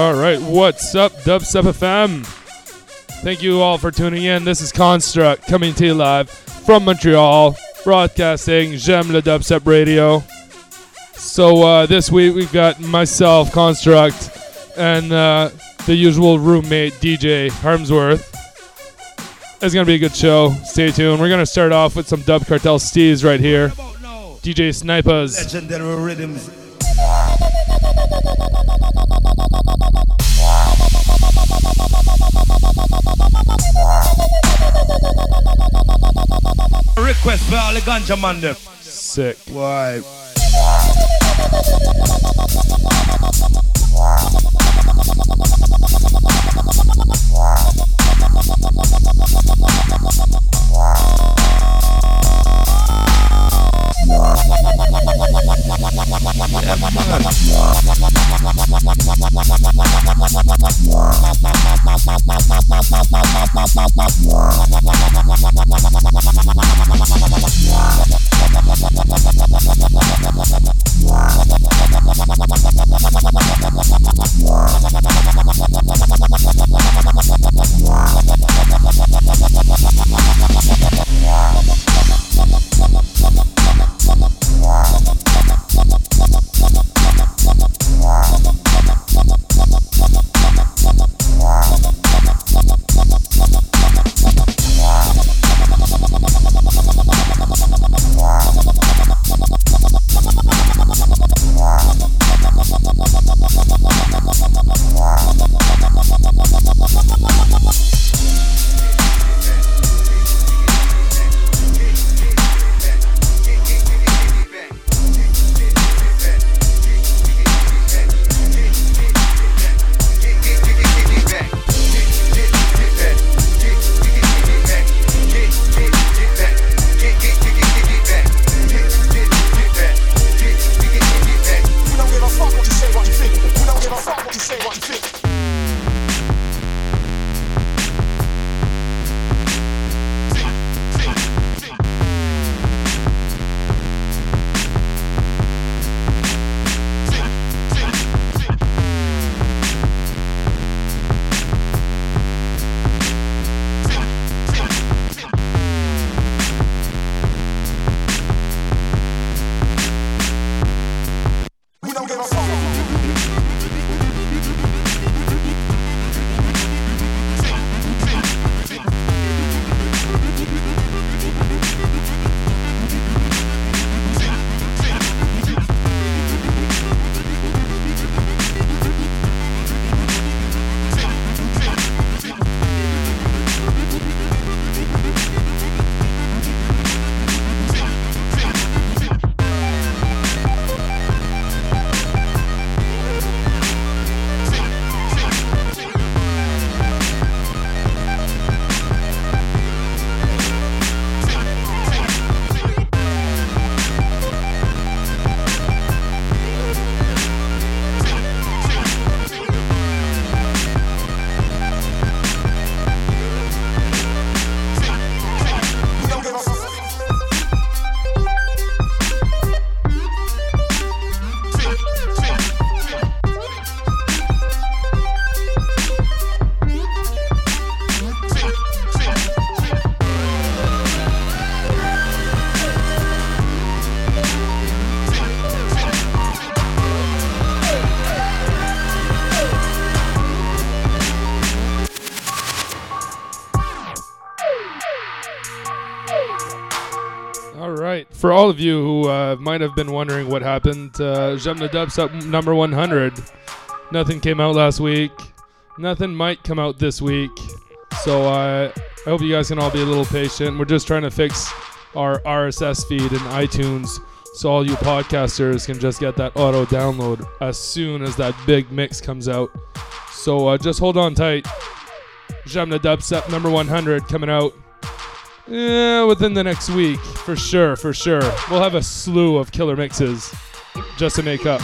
All right, what's up, Dubstep FM? Thank you all for tuning in. This is Construct coming to you live from Montreal, broadcasting J'aime le Dubstep Radio. So uh, this week we've got myself, Construct, and uh, the usual roommate, DJ Harmsworth. It's gonna be a good show. Stay tuned. We're gonna start off with some Dub Cartel Steez right here. DJ Snipers. Legendary rhythms. Request for all the ganja man them. Sick. Why? Might have been wondering what happened, uh, J'aime le Dubstep number 100. Nothing came out last week. Nothing might come out this week. So uh, I hope you guys can all be a little patient. We're just trying to fix our RSS feed in iTunes so all you podcasters can just get that auto download as soon as that big mix comes out. So uh, just hold on tight. Le Dubstep number 100 coming out yeah, within the next week, for sure, for sure. We'll have a slew of killer mixes just to make up.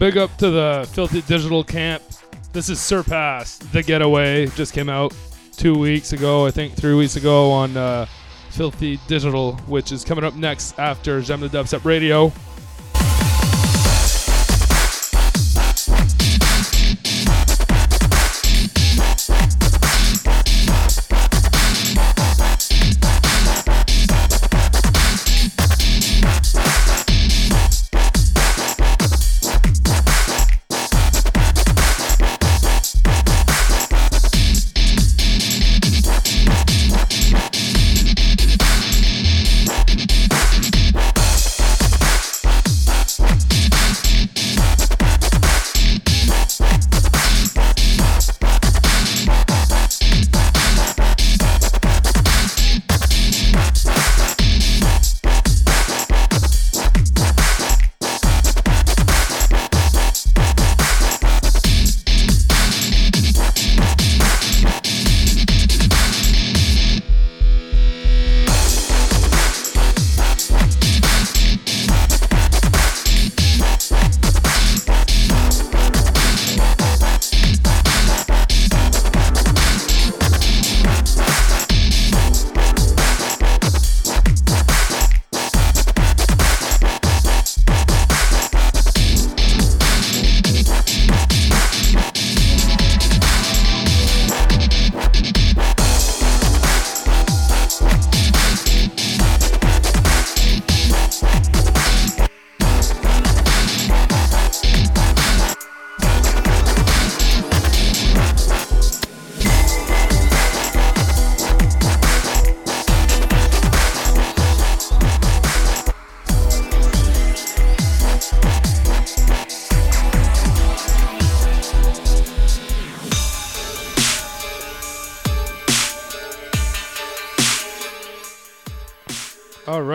Big up to the Filthy Digital Camp. This is Surpass, The Getaway. Just came out two weeks ago, I think three weeks ago on uh, Filthy Digital, which is coming up next after J'aime le Dubstep Radio.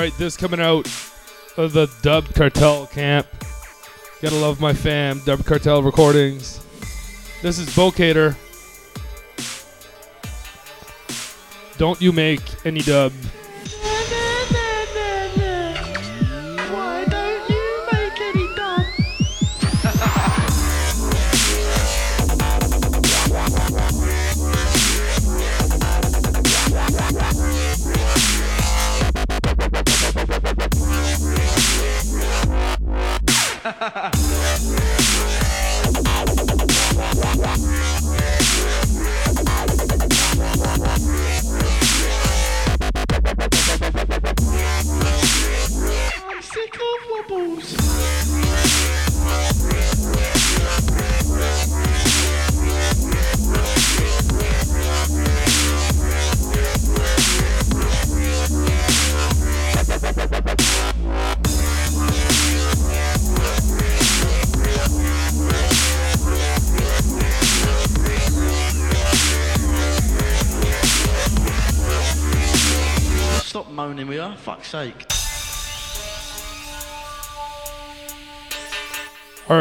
Right, this coming out of the Dub Cartel camp. Gotta love my fam, Dub Cartel Recordings. This is Vocator. Don't you make any dub.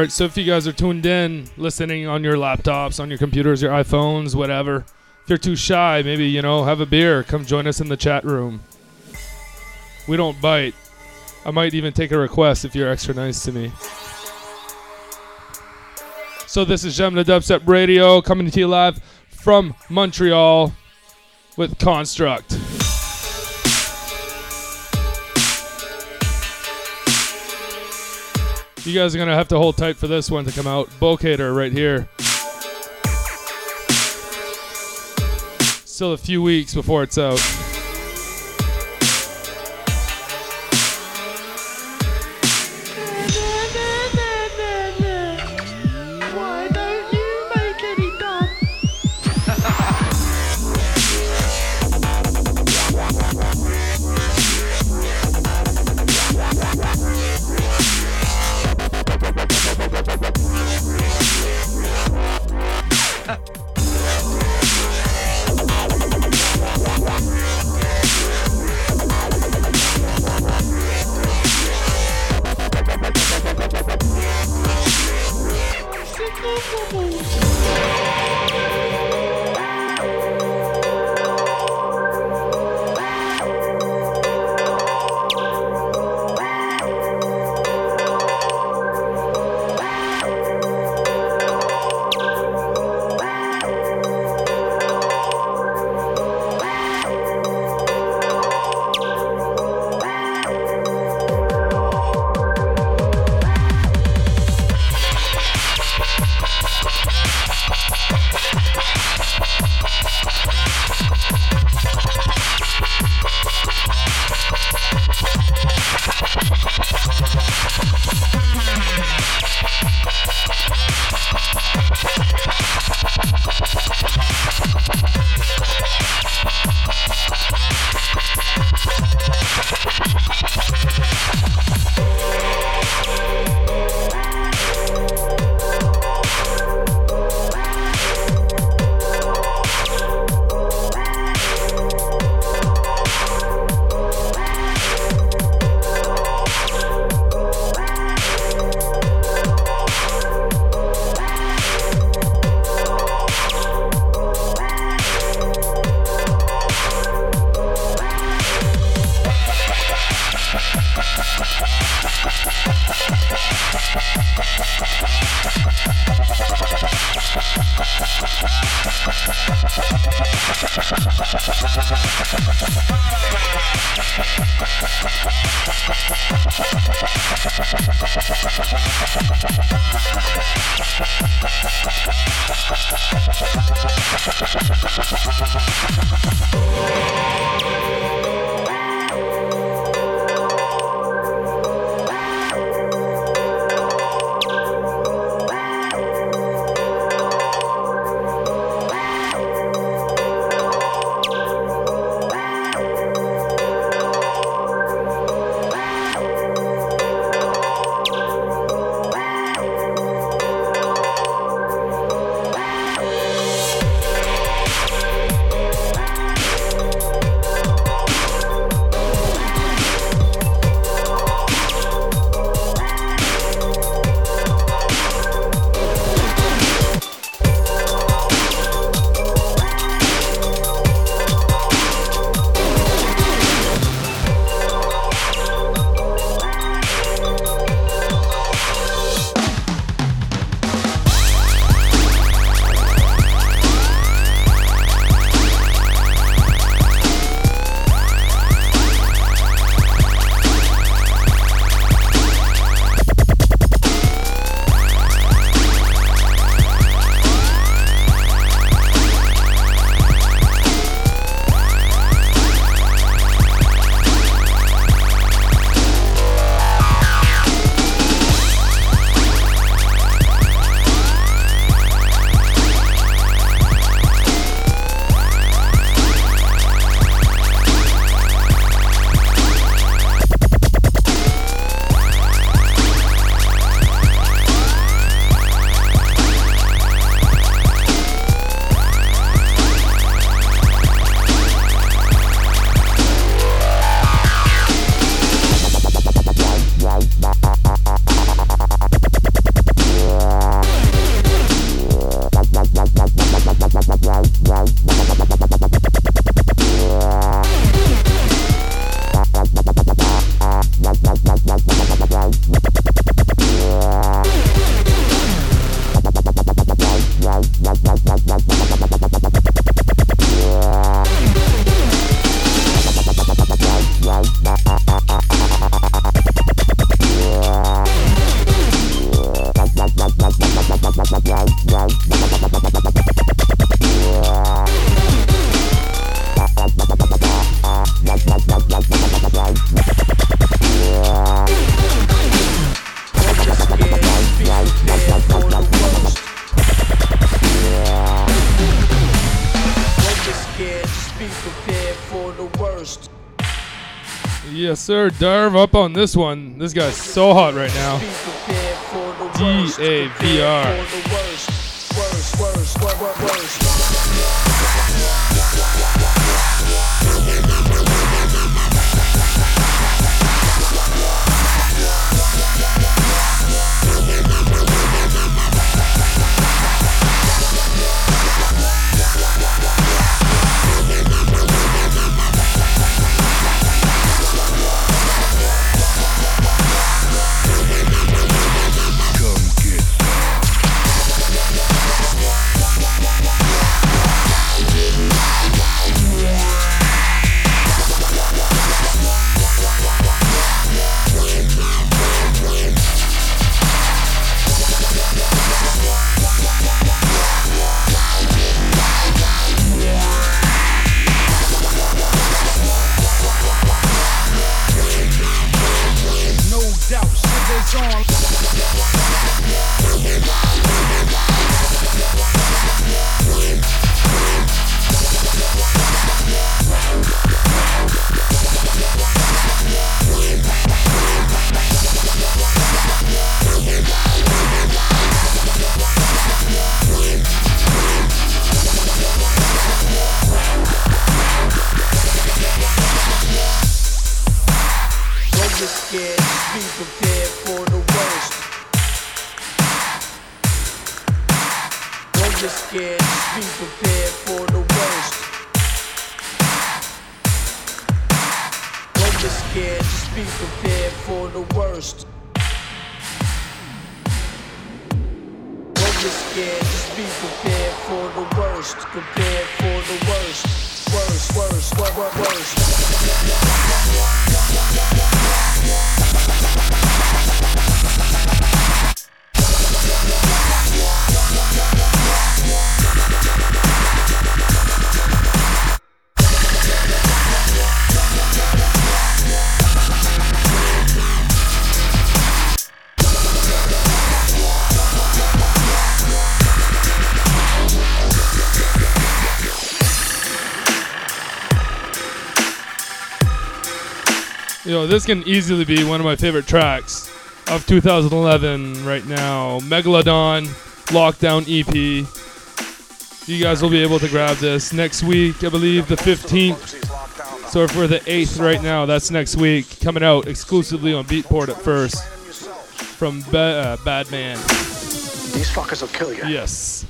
Right, so if you guys are tuned in, listening on your laptops, on your computers, your iPhones, whatever, if you're too shy, maybe, you know, have a beer. Come join us in the chat room. We don't bite. I might even take a request if you're extra nice to me. So this is J'aime le Dubstep Radio coming to you live from Montreal with Construct. You guys are gonna have to hold tight for this one to come out. Bocator right here. Still a few weeks before it's out. Sir. Darv up on this one. This guy's so hot right now. Be prepared for the You know, this can easily be one of my favorite tracks of 2011 right now. Megalodon Lockdown EP. You guys will be able to grab this next week, I believe the 15th. So if we're the 8th right now, that's next week. Coming out exclusively on Beatport at first from ba- uh, Bad Man. These fuckers will kill you. Yes.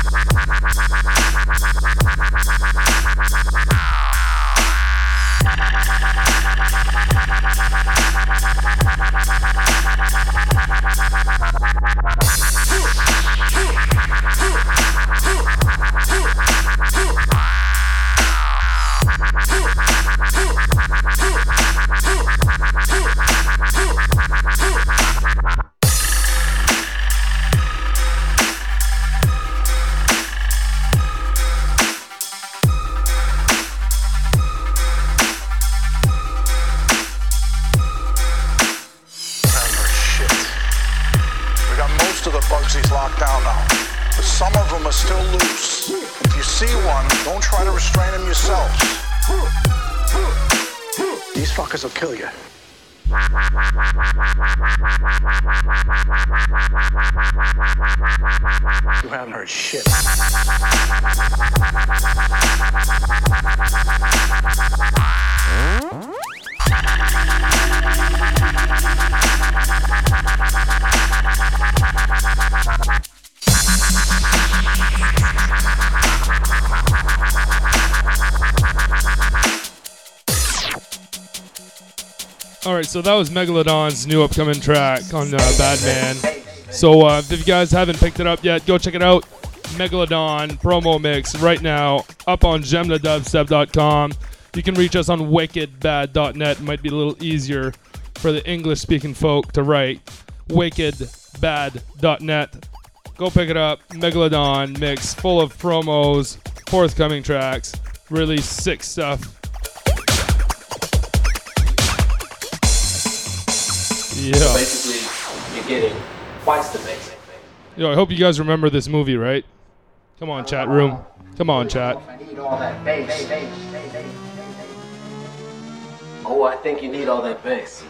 Haven't of the Bugsies locked down now, but some of them are still loose. If you see one, don't try to restrain them yourself. These fuckers will kill you. You haven't heard shit. All right, so that was Megalodon's new upcoming track on uh. So uh, if you guys haven't picked it up yet, go check it out. Megalodon promo mix right now up on jaimeledubstep.com. You can reach us on wickedbad.net. It might be a little easier for the English speaking folk to write. Wickedbad.net. Go pick it up. Megalodon mix full of promos, forthcoming tracks, really sick stuff. Yeah. Basically, you're getting twice the basic thing. Yo, I hope you guys remember this movie, right? Come on, chat room. Come on, chat. Oh, I think you need all that bass.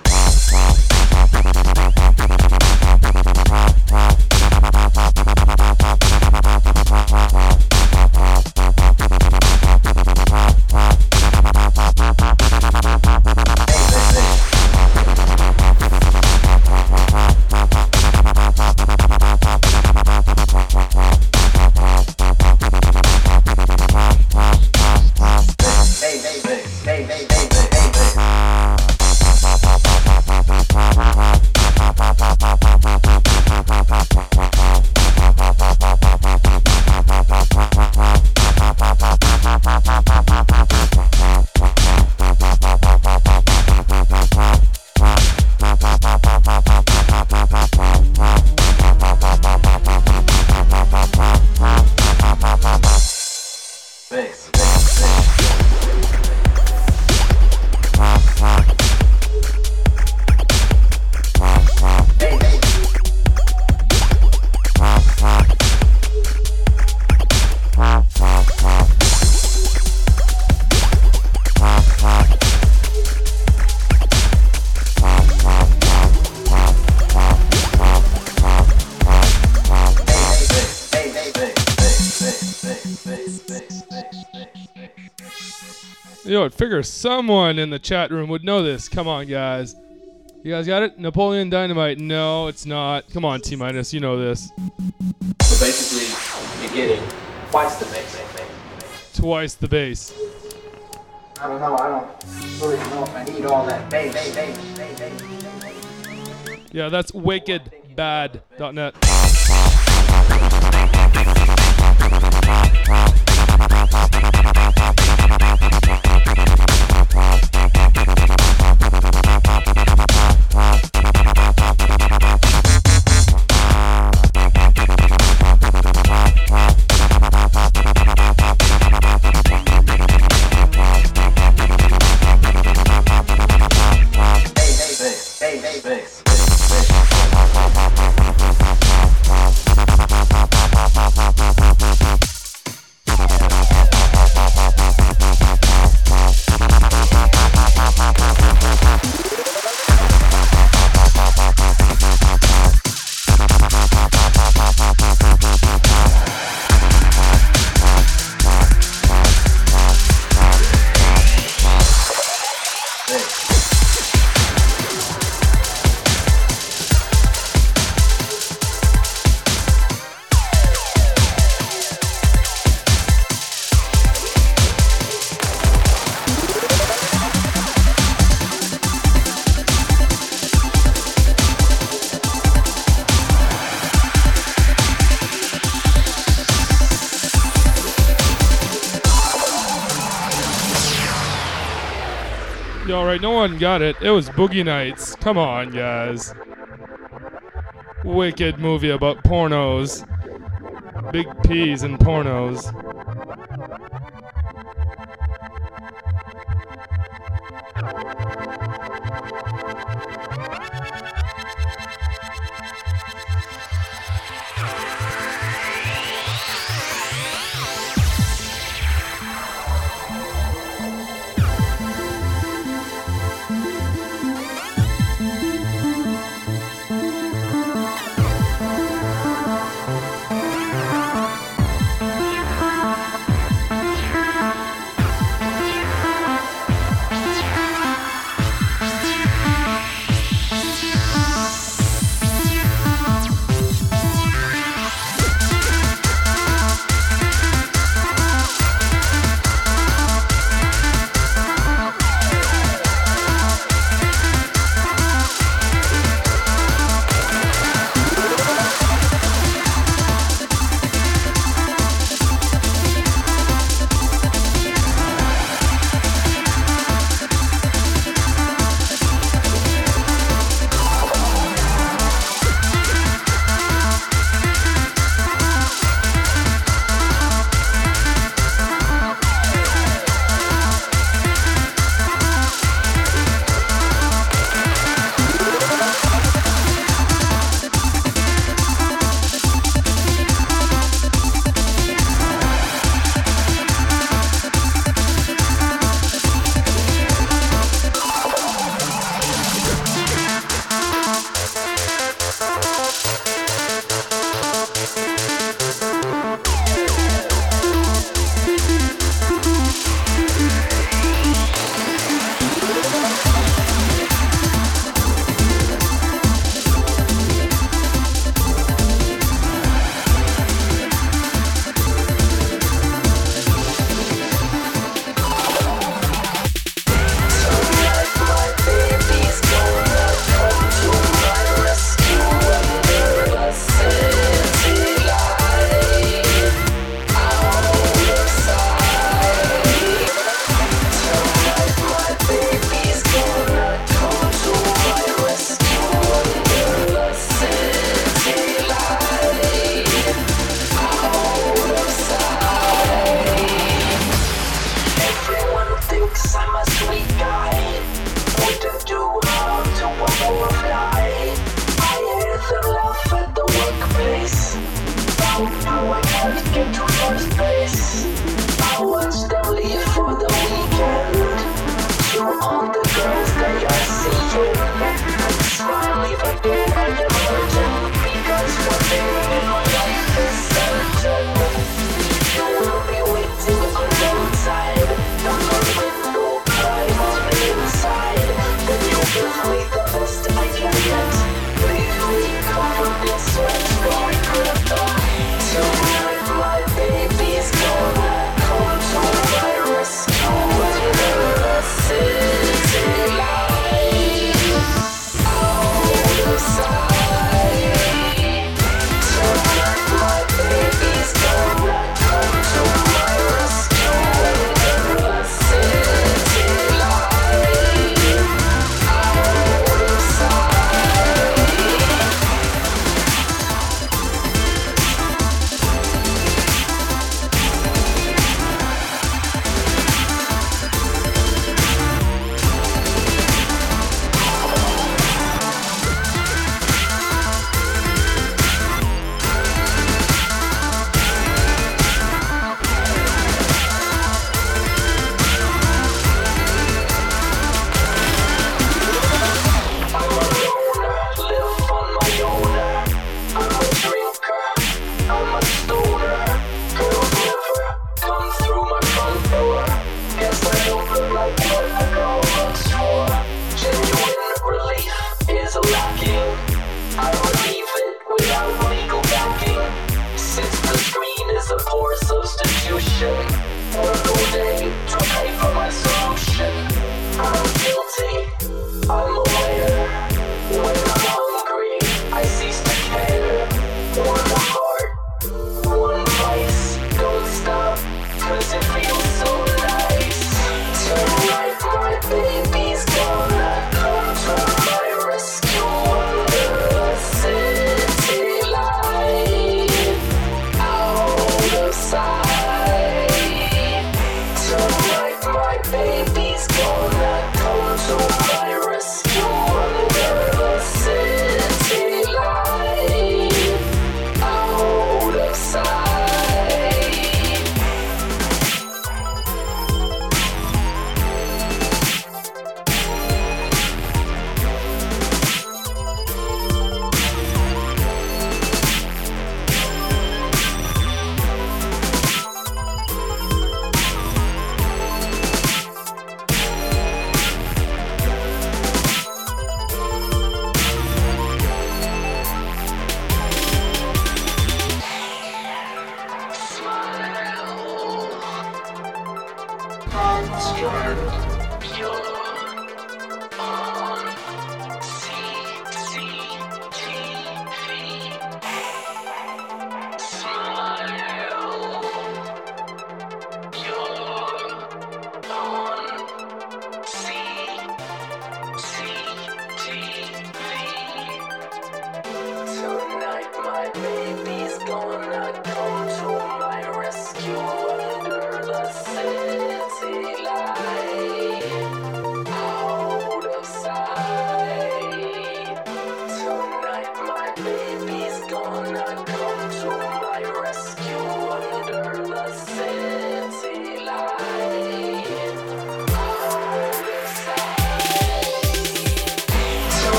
Figure someone in the chat room would know this. Come on, guys. You guys got it? Napoleon Dynamite. No, it's not. Come on, T minus. You know this. So basically, you're getting twice the thing. Twice the bass. I don't know. I don't really know if I need all that bass. Yeah, that's wickedbad.net. got it. It was Boogie Nights. Come on, guys. Wicked movie about pornos. Big P's and pornos.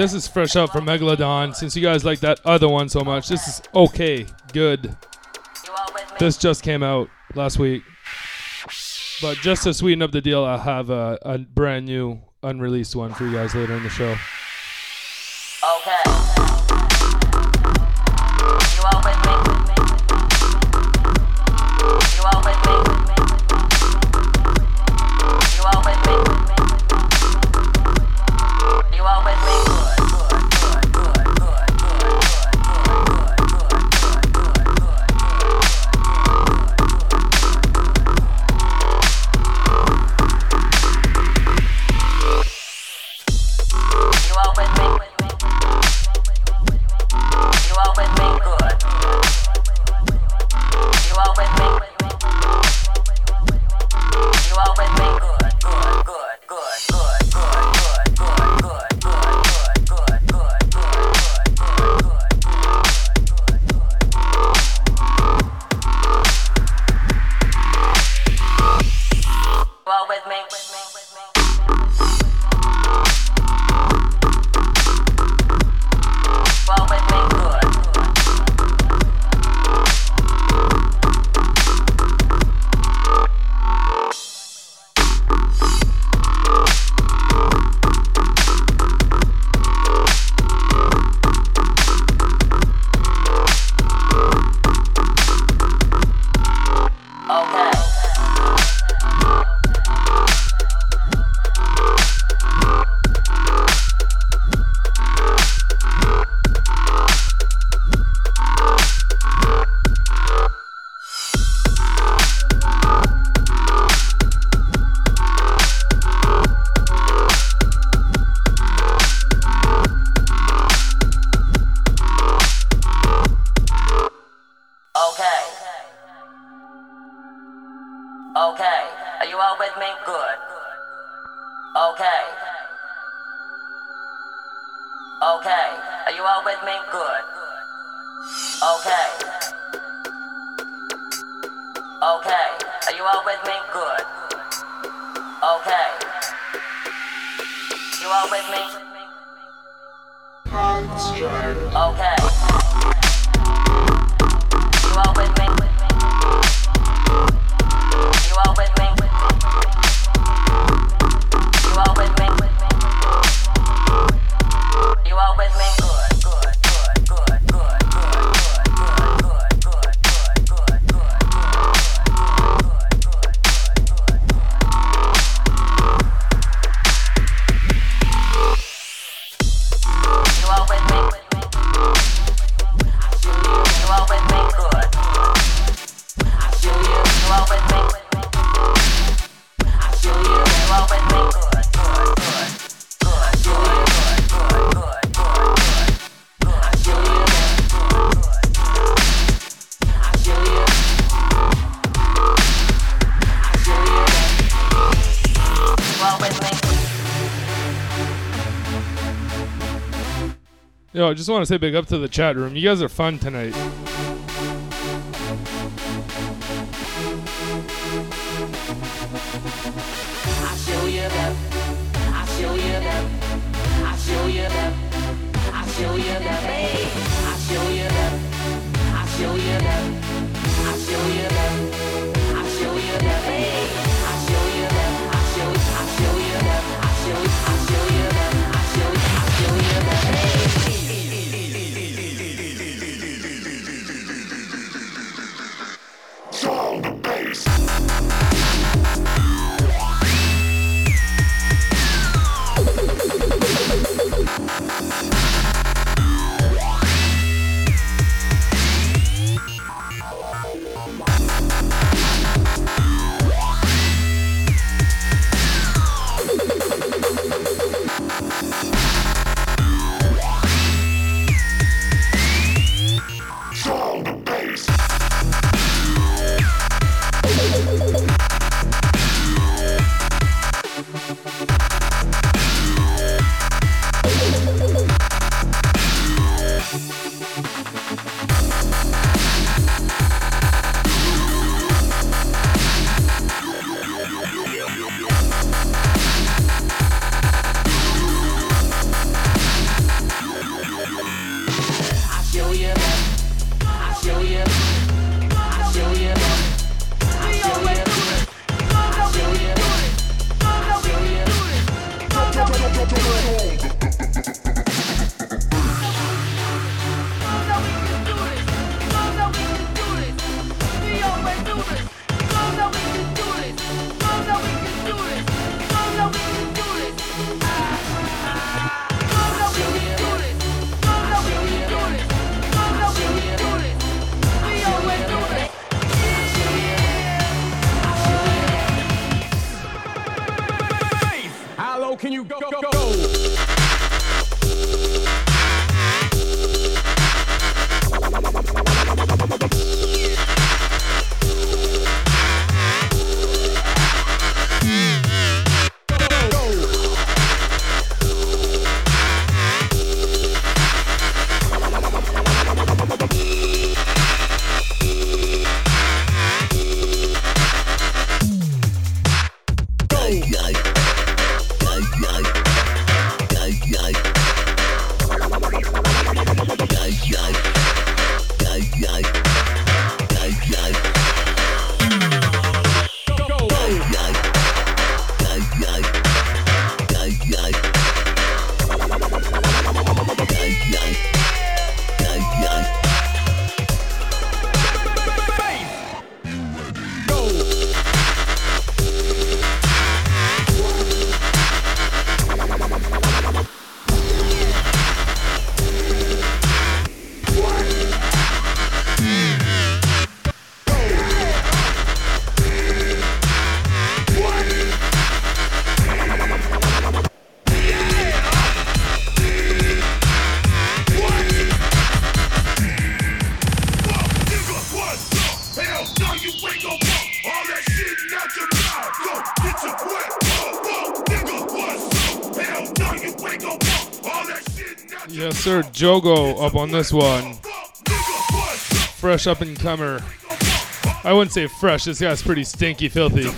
This is fresh out from Megalodon. Since you guys like that other one so much, this is okay, good. This just came out last week. But just to sweeten up the deal, I'll have a, a brand new unreleased one for you guys later in the show. I just want to say big up to the chat room. You guys are fun tonight. Jogo up on this one. Fresh up and comer. I wouldn't say fresh. This guy's pretty stinky, filthy.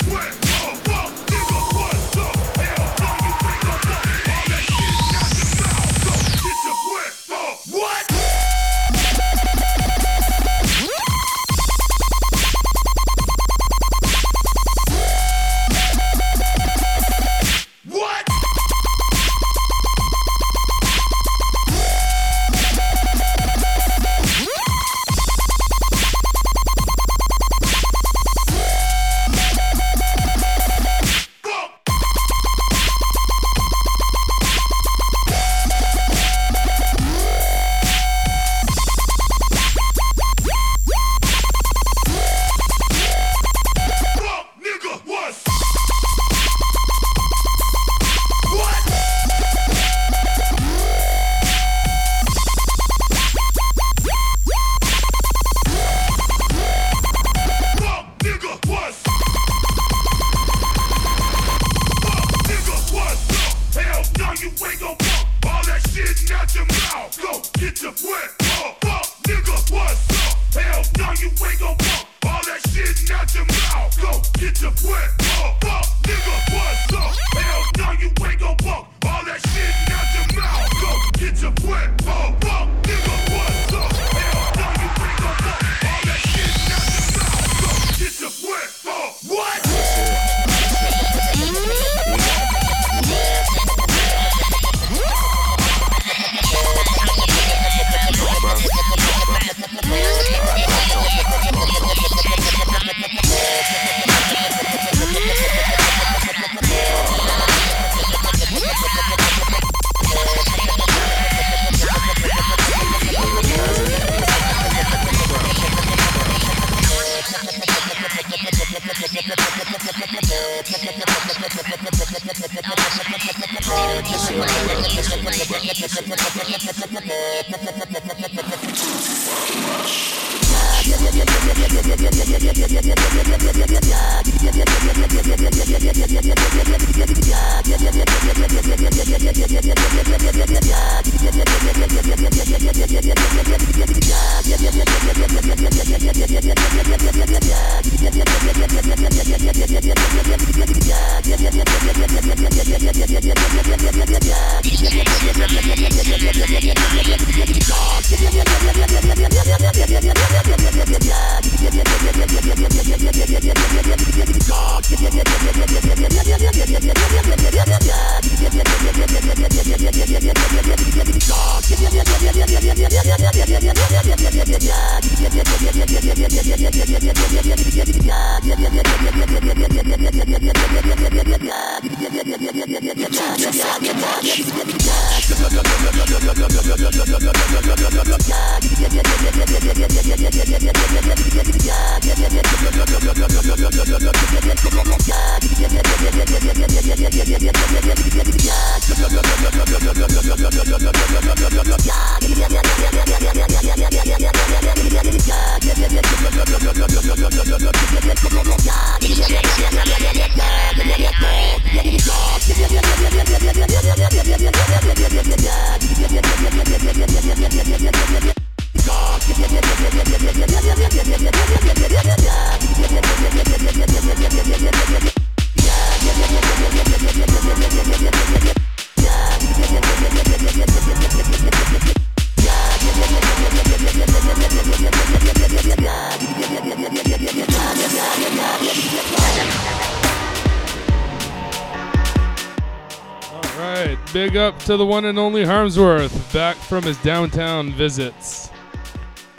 To the one and only Harmsworth, back from his downtown visits.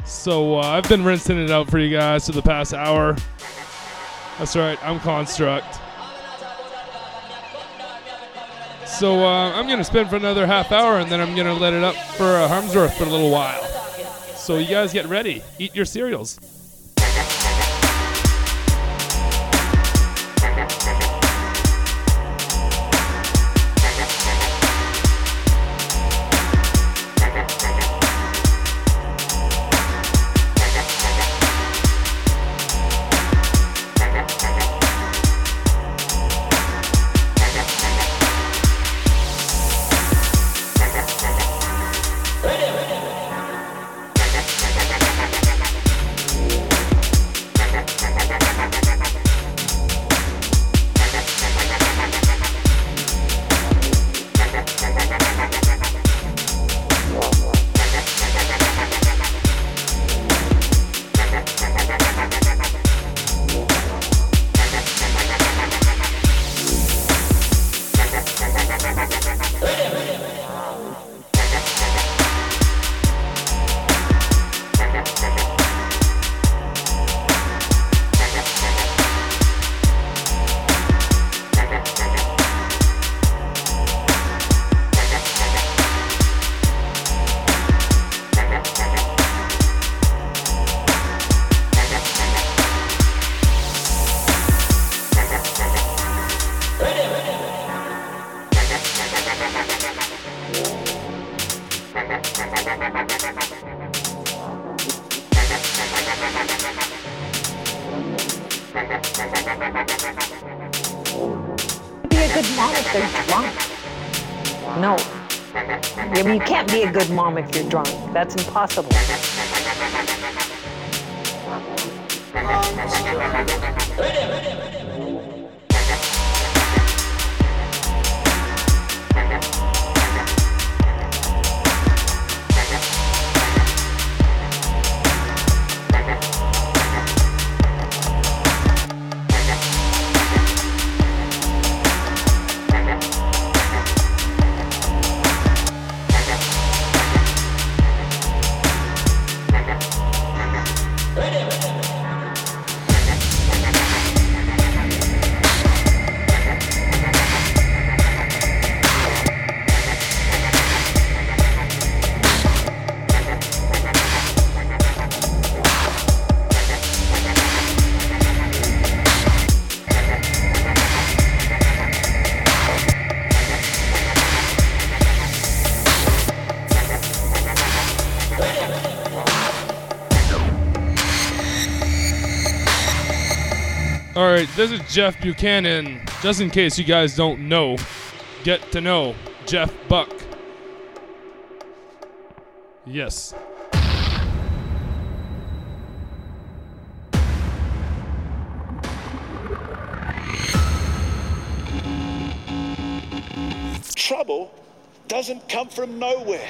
So uh, I've been rinsing it out for you guys for the past hour. That's right, I'm Construct. So uh, I'm gonna spin for another half hour, and then I'm gonna let it up for uh, Harmsworth for a little while. So you guys get ready, eat your cereals. That's impossible. Right, this is Jeff Buchanan. Just in case you guys don't know, get to know Jeff Buck. Yes. Trouble doesn't come from nowhere.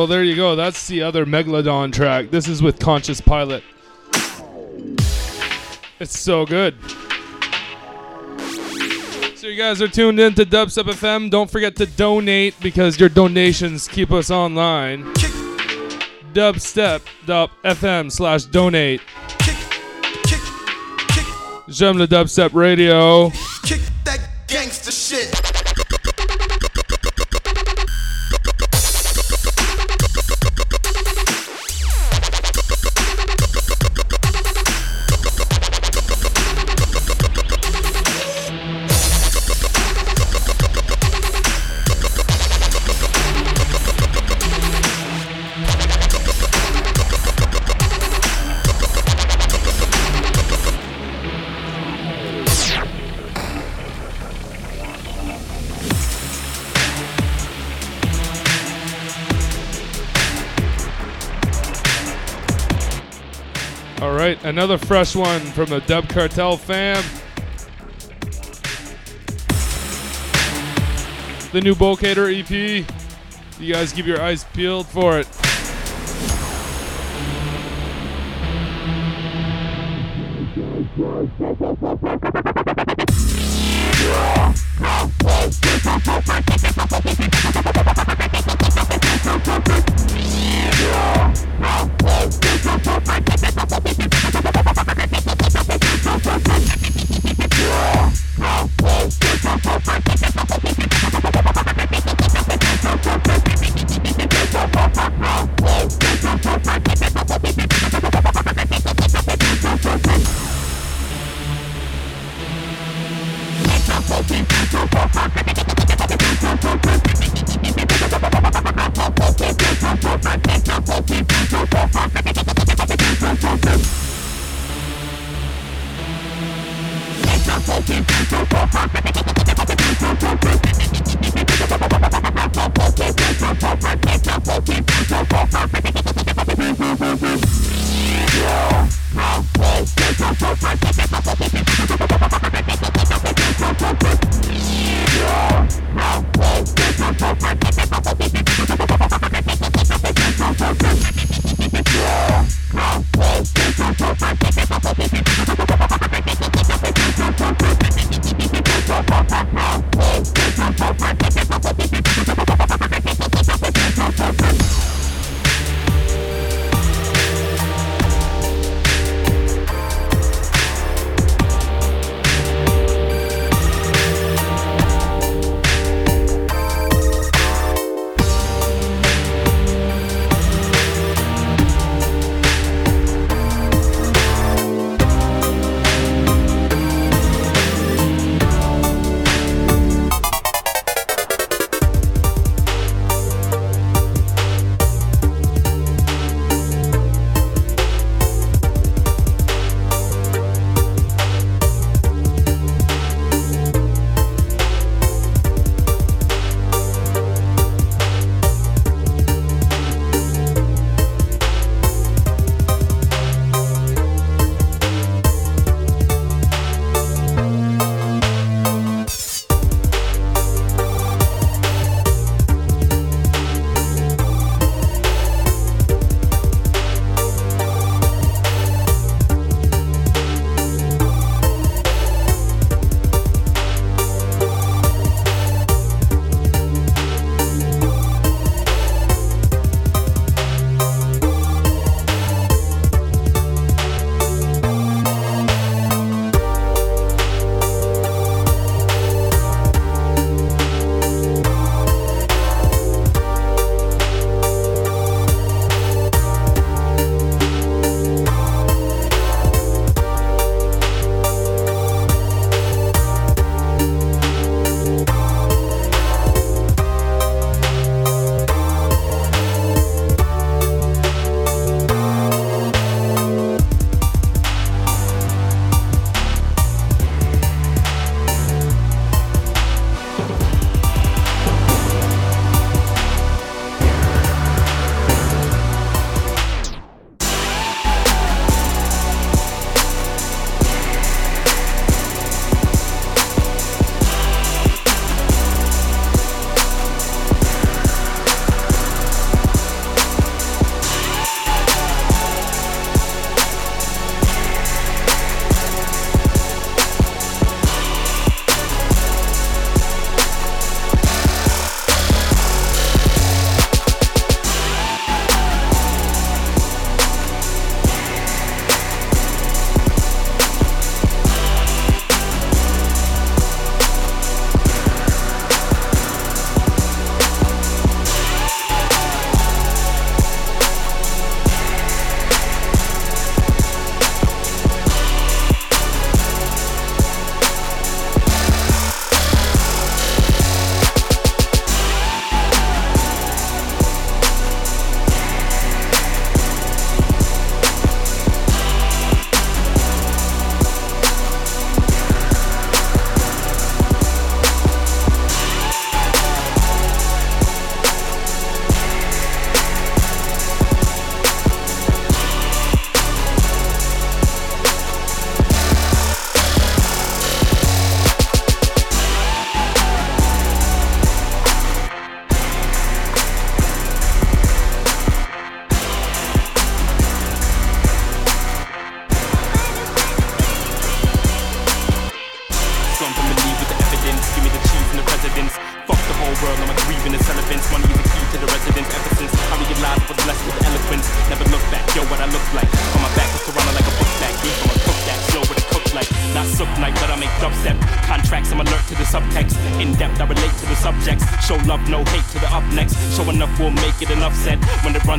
Well, there you go. That's the other Megalodon track. This is with Conscious Pilot. It's so good. So you guys are tuned in to Dubstep FM. Don't forget to donate because your donations keep us online. Dubstep.fm slash donate. J'aime le Dubstep Radio. Another fresh one from the Dub Cartel fam. The new Bulkator EP. You guys keep your eyes peeled for it.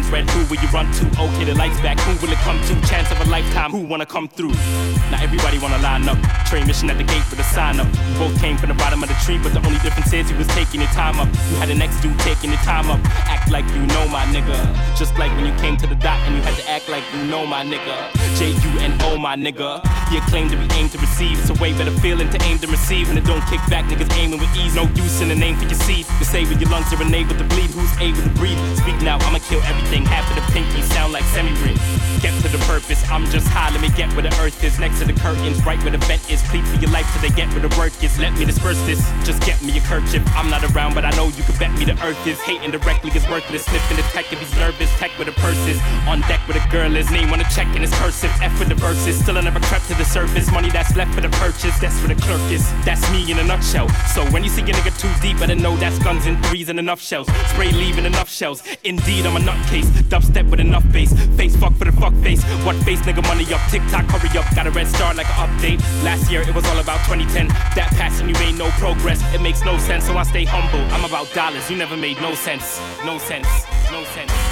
Red, who will you run to? Okay, the lights back, who will it come to? Chance of a lifetime, who wanna come through? Not everybody wanna line up. Train mission at the gate for the sign up. We both came from the bottom of the tree, but the only difference is you was taking your time up. You had the next dude taking your time up. Act like you know my nigga. Just like when you came to the dot and you had to act like you know my nigga. J U N O my nigga. The acclaim to be aimed to receive. It's a way better feeling to aim to receive. And it don't kick back, niggas aiming with ease. No use in the name for your seed. You say with your lungs are unable to bleed. Who's able to breathe? Speak now, I'ma kill everything. Half of the pinky sound like semi ring. Get to the purpose. I'm just high, let me get where the earth is. Next to the curtains, right where the vent is. Plead for your life where the work is. Let me disperse this. Just get me a kerchief. I'm not around, but I know you can bet me the earth is. Hating directly is worthless. Sniffing the tech if he's nervous. Tech where the purse is. On deck with a girl is. Name on the check and it's cursive. F with the verses. Still I never crept to the surface. Money that's left for the purchase. That's where the clerk is. That's me in a nutshell. So when you see a nigga too deep, better know that's guns and threes and enough shells. Spray leaving enough shells. Indeed, I'm a nutcase. Dubstep with enough bass. Face fuck for the fuck face. What face nigga money up? TikTok hurry up. Got a red star like an update. Last year it was all about 2010. That passion, you made no progress. It makes no sense, so I stay humble. I'm about dollars. You never made no sense. No sense. No sense.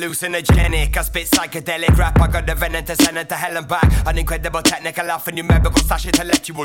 Hallucinogenic, I spit psychedelic rap. I got the venom to send it to hell and back. An incredible technical alphanumerical slash intellectual.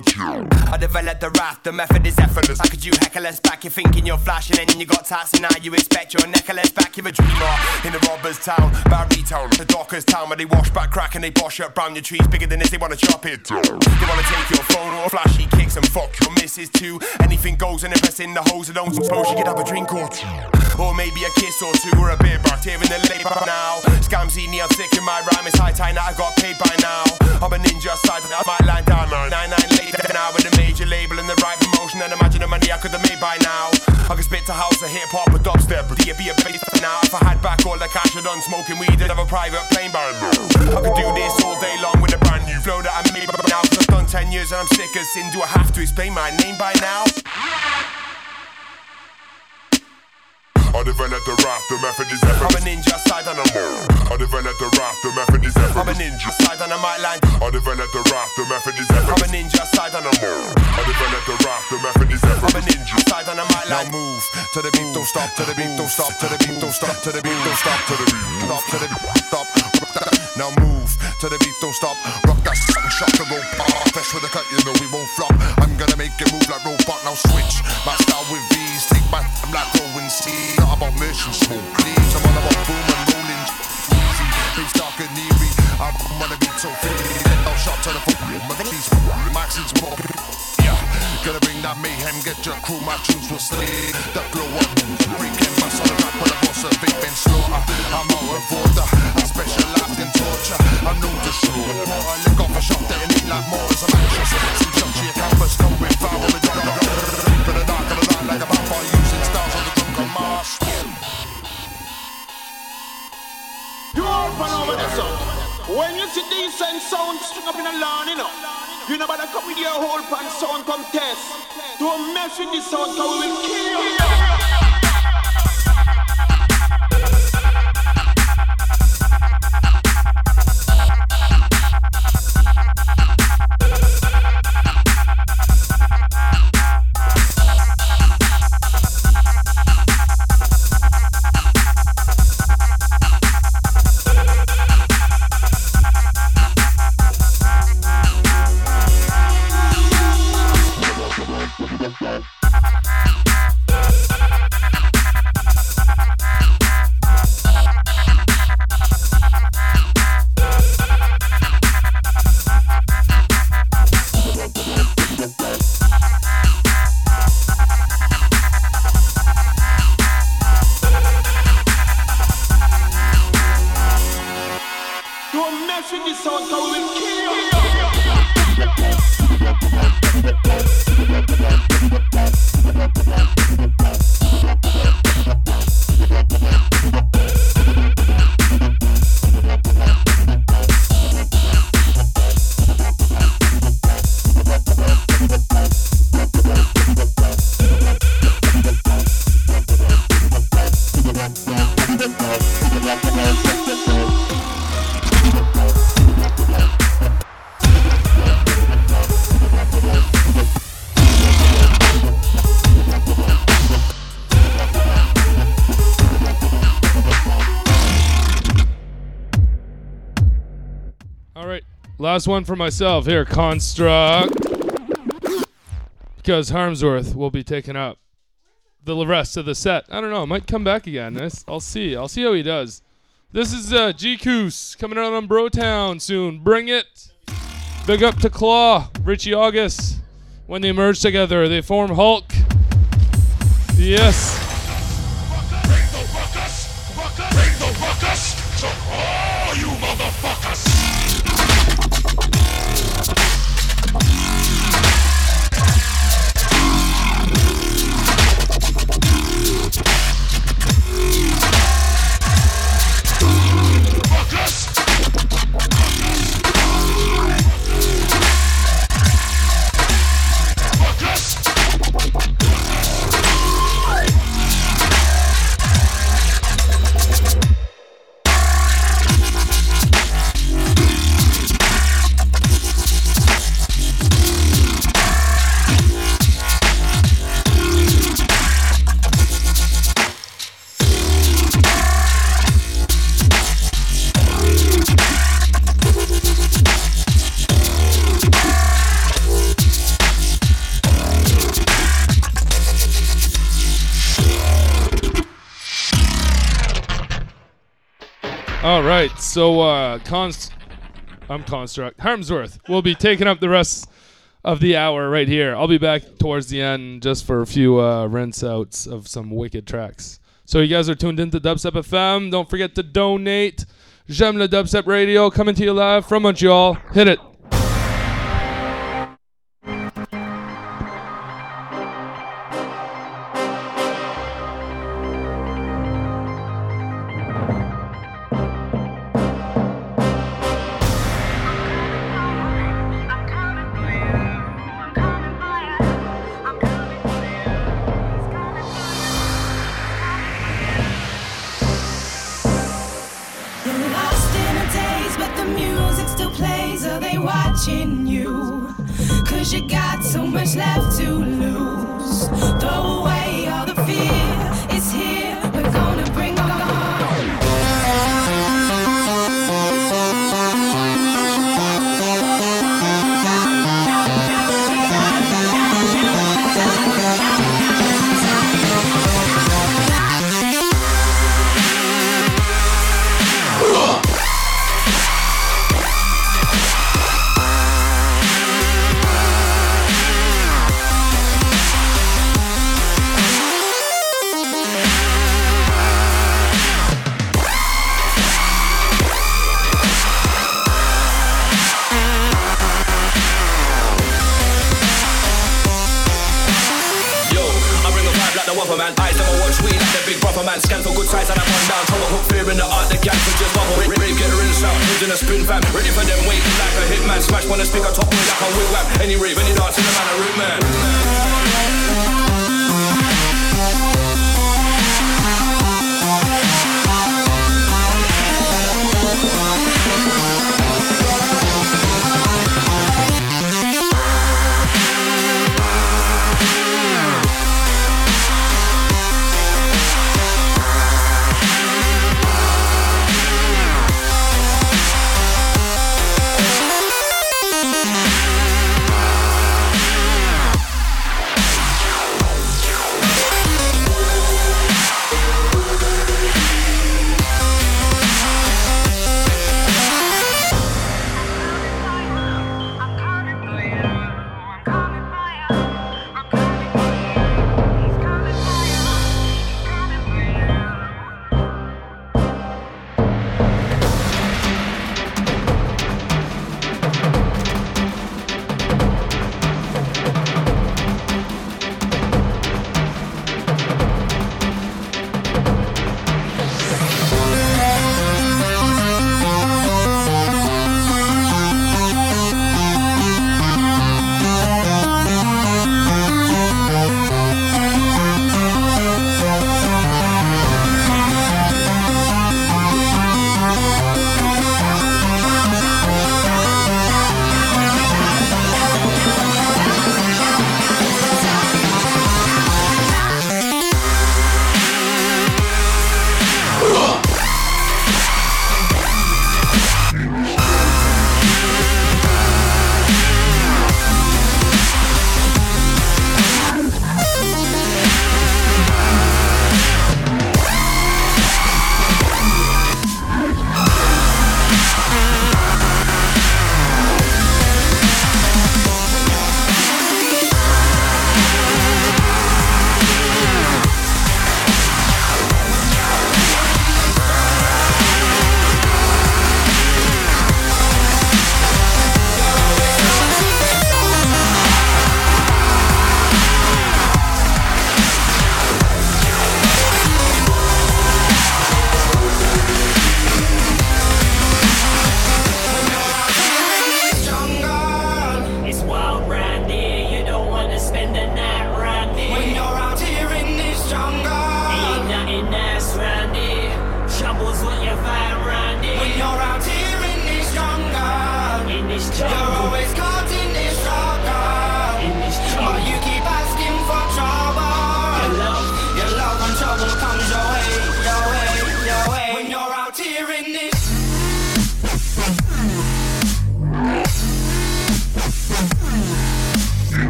I developed the wrath, the method is effortless. How could you heckle us back? You're thinking you're flashing and then you got tats and now you expect your necklace back. You're a dreamer in the robber's town, Barry town, the docker's town where they wash back crack and they bosh up brown. Your trees bigger than this, they wanna chop it. They wanna take your phone or flashy kicks and fuck your missus too. Anything goes and if in the hose, alone, suppose you could have a drink or two. Or maybe a kiss or two or a beer bar here in the labour now. Scam see me, I'm sick in my rhyme. It's high time that I got paid by now. I'm a ninja side, I might line down. Nine nine later now with a major label and the right promotion. And imagine the money I could have made by now. I could spit to house a hip hop, a dubstep, but be a bass now. If I had back all the cash I done smoking weed, I'd have a private plane by now. I could do this all day long with a brand new flow that I made by now. Cause I've done 10 years and I'm sick as sin. Do I have to explain my name by now? Developed the rap, the method is effortless. I'm a ninja side and I'm I developed the rap, the method is effortless. I'm a ninja side and I might line. I developed the rap, the method is effortless. I'm a ninja side and I'm I developed the rap, the method is effortless. I'm a ninja side and I might Now move to the beat, don't stop to the beat, don't stop to the beat, don't stop to the beat, don't stop to the beat, stop to the beat, stop. Now move to the beat, don't stop. Rock that and shot the Fresh with the cut, you know we won't flop. I'm gonna make it move like robot. Now switch my style with V's. Take my I'm like throwing seeds. Not about mission smoke, please. I'm all about boom and rolling. Easy, face dark and eerie. I wanna be so free. I'll shot to the foot. My keys, Max is more. Gonna bring that mayhem. Get your crew, my tunes will stay. That glow up, breaking my solid rap with a boss of vape slaughter. I'm of order. I specialize in torture. I'm known to show. I lick off a shot that ain't like more as I'm. Some shot to your campus, with on the the the night, like a vampire using stars on the. You there, son. When you see decent sound string up in a lawn, you know, you know better come with your whole pan sound test. Don't mess with this sound, cause we will kill you. One for myself here, Construct. Because Harmsworth will be taking up the rest of the set. I don't know, might come back again. I'll see. I'll see how he does. This is uh, G Coos coming out on Brotown soon. Bring it. Big up to Claw, Richie August. When they merge together, they form Hulk. Yes. Const, I'm Construct Harmsworth. We'll be taking up the rest of the hour right here. I'll be back towards the end just for a few uh, rinse outs of some wicked tracks. So you guys are tuned into Dubstep FM. Don't forget to donate. J'aime le Dubstep Radio coming to you live from Montreal. Hit it.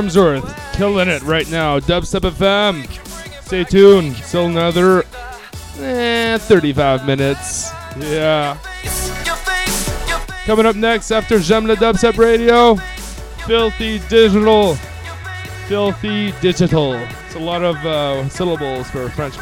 Harmsworth, killing it right now. Dubstep FM. Stay tuned. Still another eh, 35 minutes. Yeah. Coming up next after le Dubstep Radio, Filthy Digital. Filthy Digital. It's a lot of uh, syllables for a French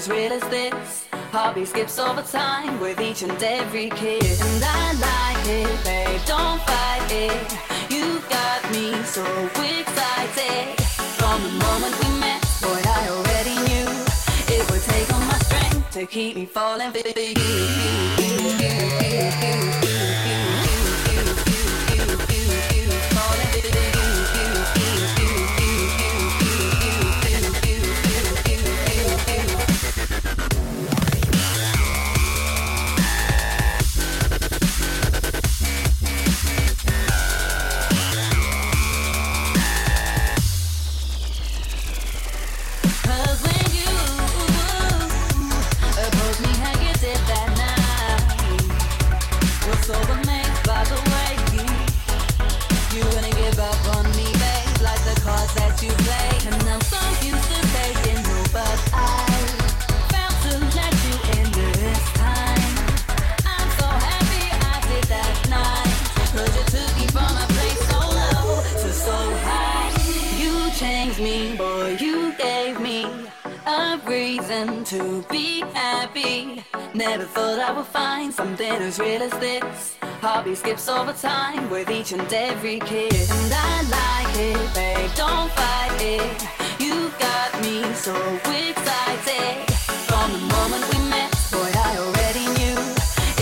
as real as this. Heartbeat skips over time with each and every kiss. And I like it, babe, don't fight it. You got me so excited. From the moment we met, boy, I already knew it would take all my strength to keep me falling for Cause skips over time with each and every kiss. And I like it, babe, don't fight it. You got me so excited. From the moment we met, boy, I already knew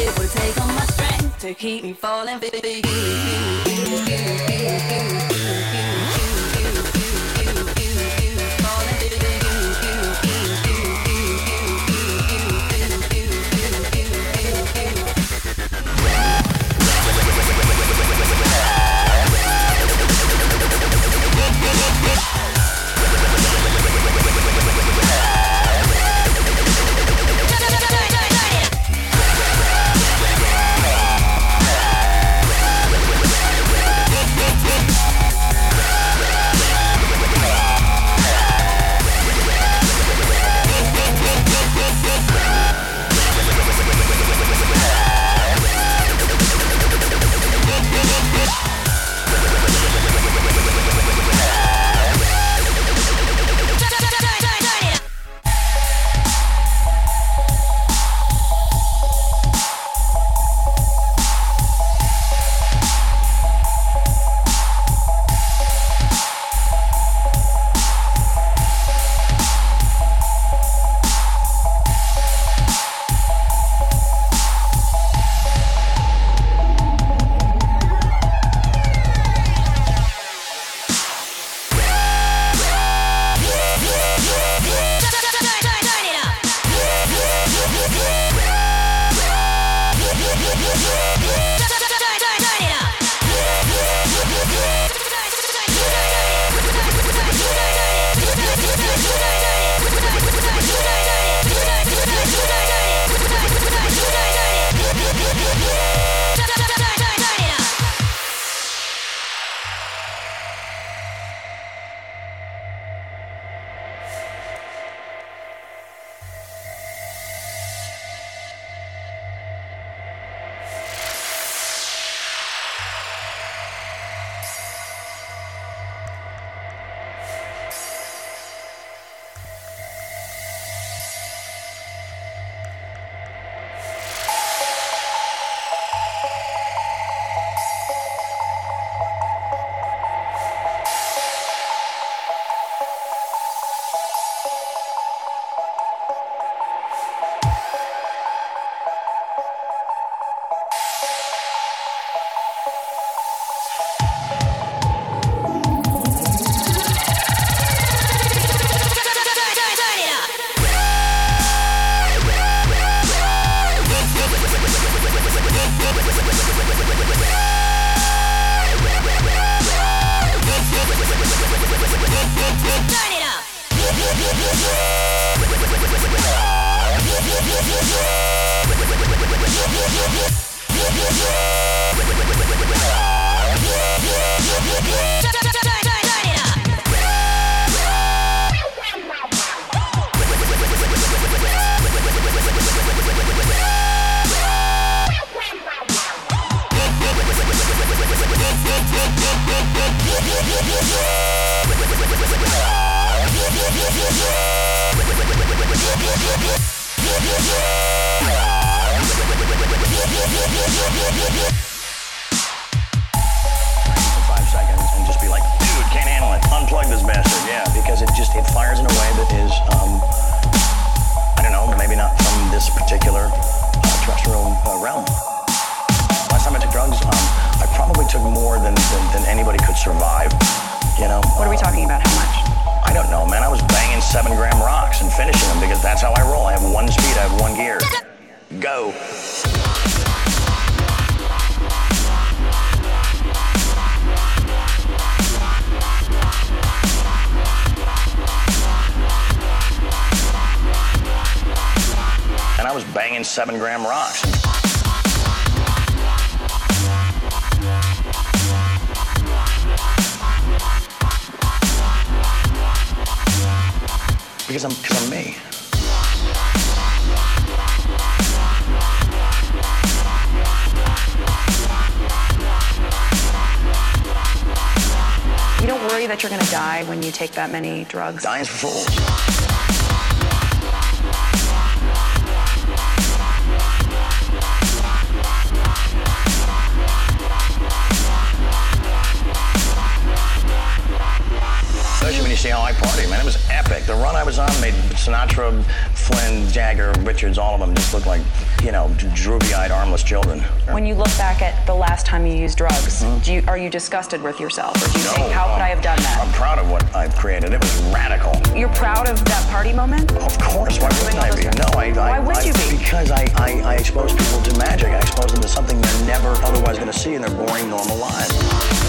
it would take all my strength to keep me falling seven gram rocks. Because I'm, because I'm me. You don't worry that you're going to die when you take that many drugs? Dying's for fools. Richards, all of them just look like, you know, droopy-eyed, armless children. When you look back at the last time you used drugs, hmm? do you, are you disgusted with yourself? Or do you think, how could I have done that? I'm proud of what I've created. It was radical. You're proud of that party moment? Of course. Why wouldn't I be? No, I. I Why would I- you be? Because I, I, I expose people to magic. I expose them to something they're never otherwise going to see in their boring, normal lives.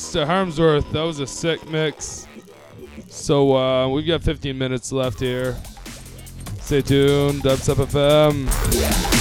Thanks to Harmsworth. That was a sick mix. So uh, we've got 15 minutes left here. Stay tuned. Dubstep FM.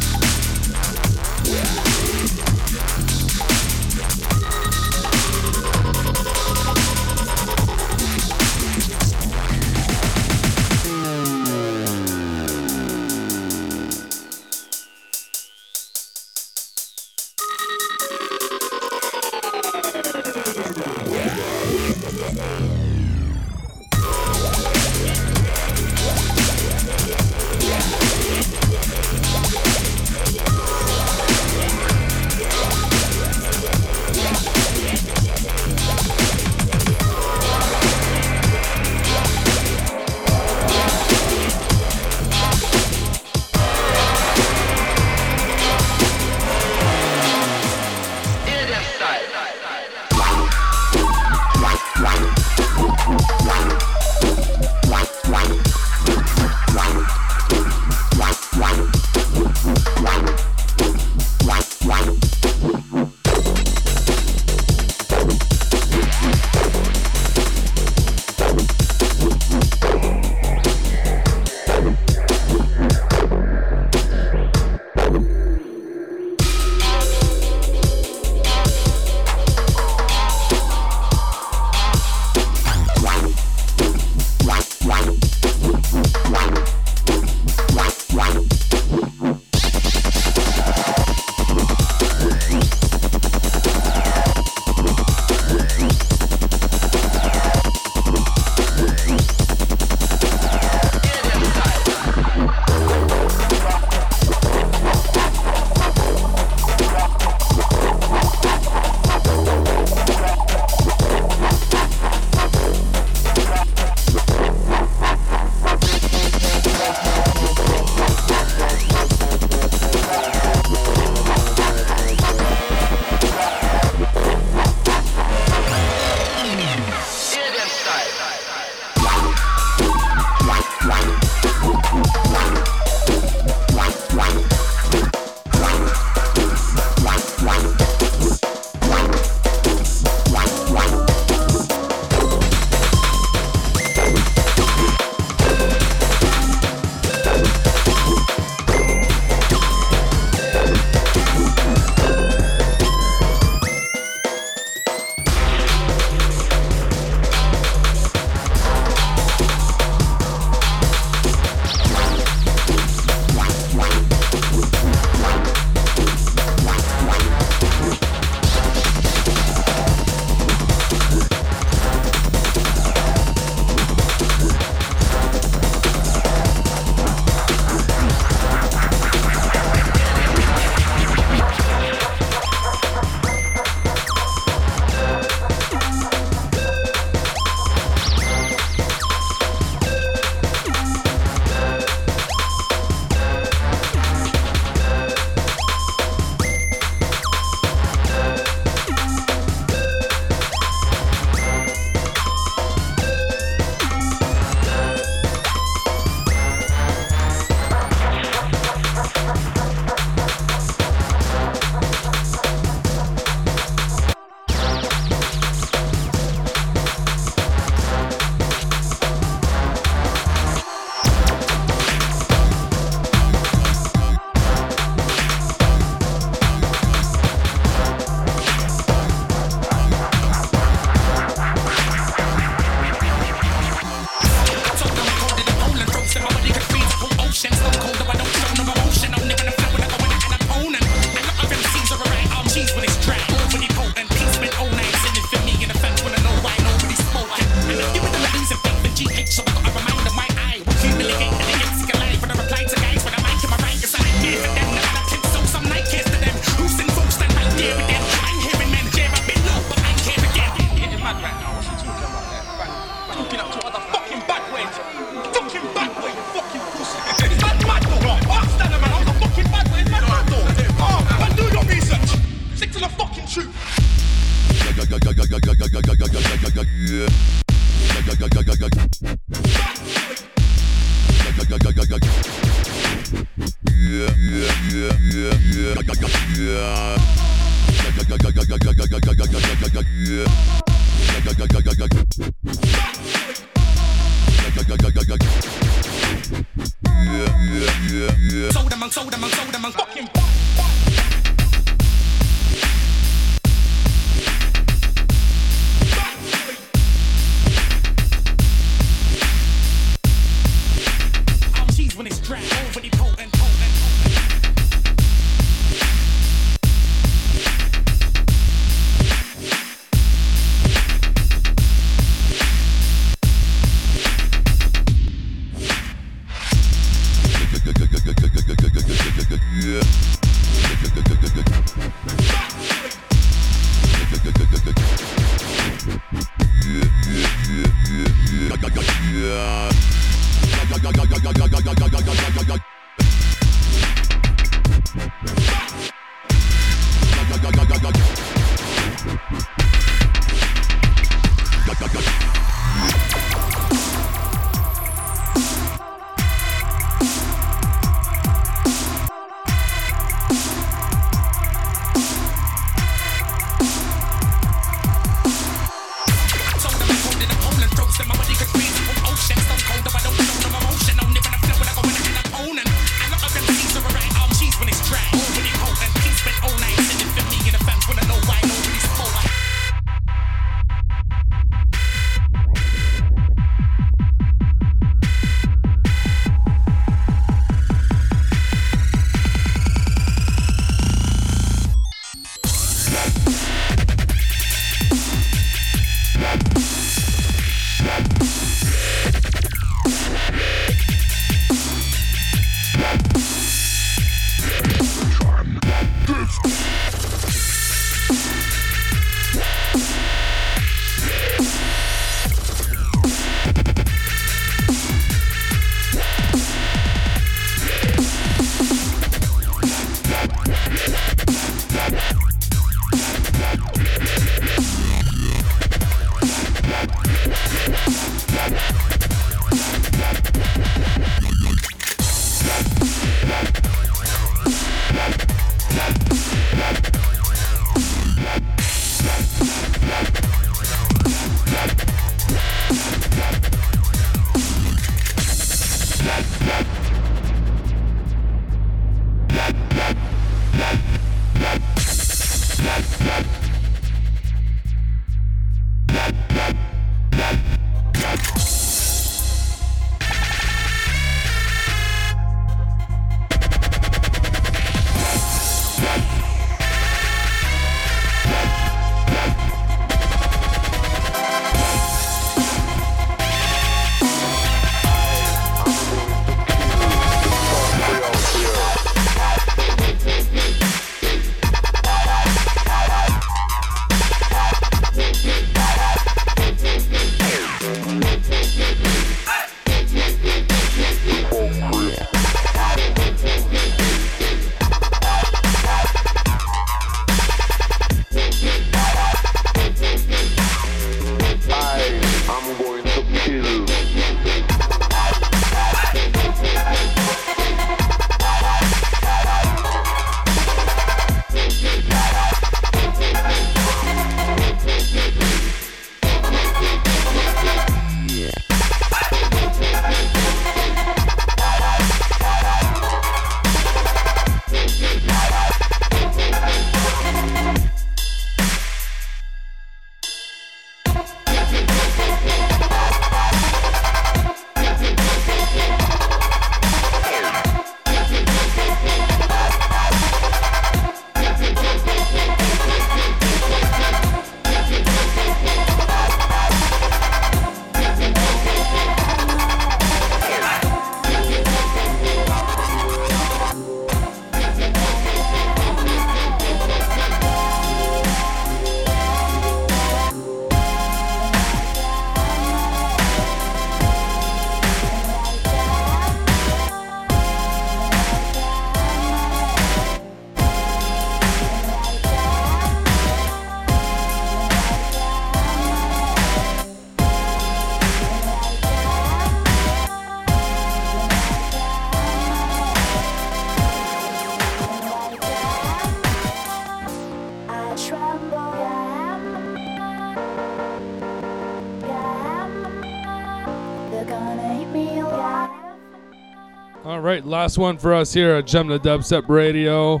Last one for us here at J'aime le Dubstep Radio.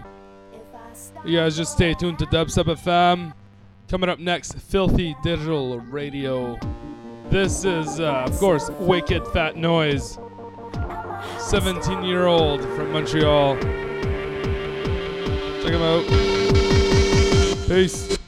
You guys just stay tuned to Dubstep FM. Coming up next, Filthy Digital Radio. This is, uh, of course, Wicked Fat Noise. 17 year old from Montreal. Check him out. Peace.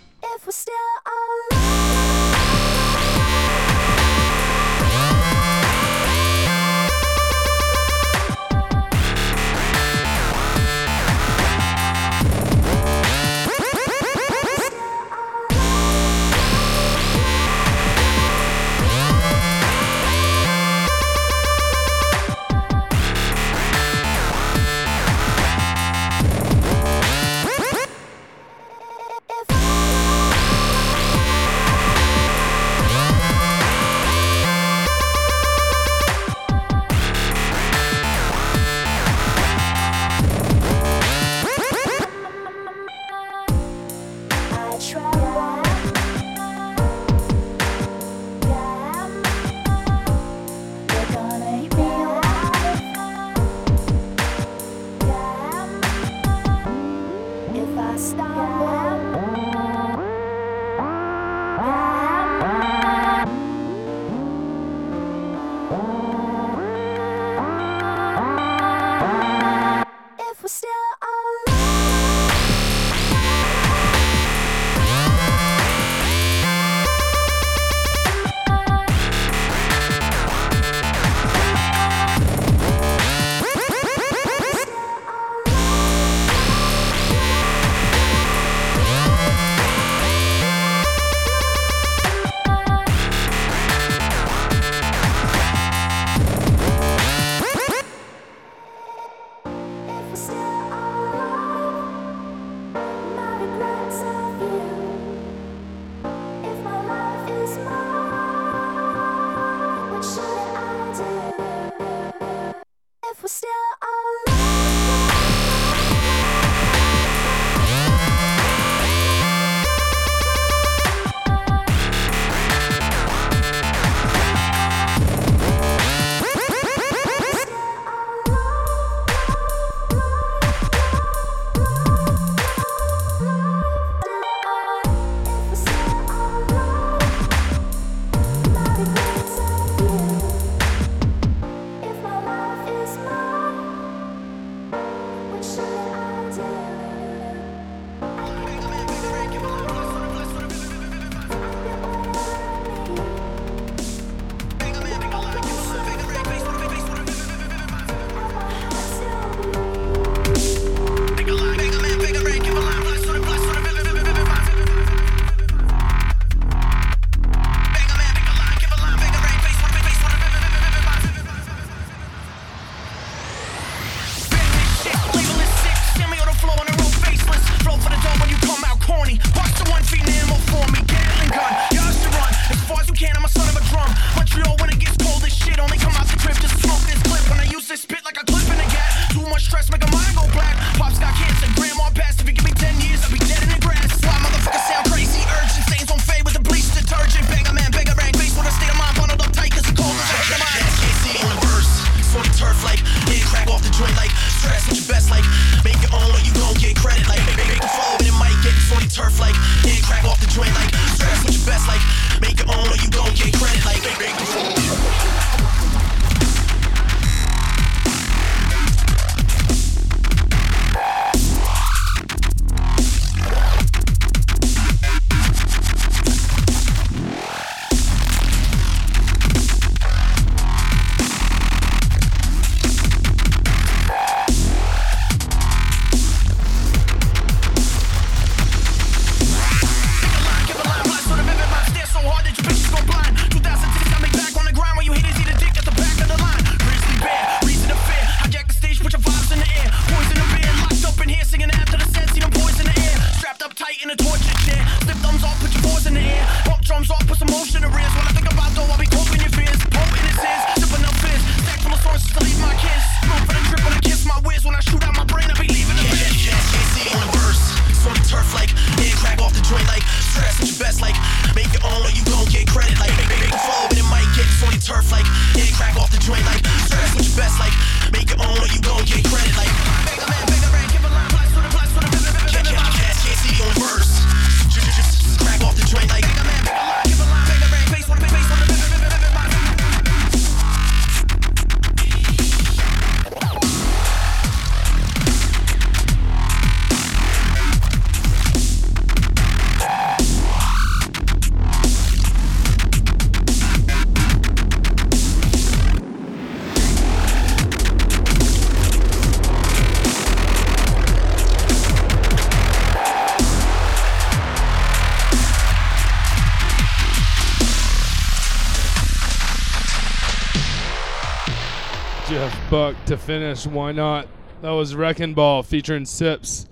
To finish. Why not? That was Wrecking Ball featuring Sips.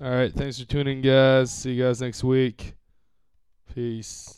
All right. Thanks for tuning, guys. See you guys next week. Peace.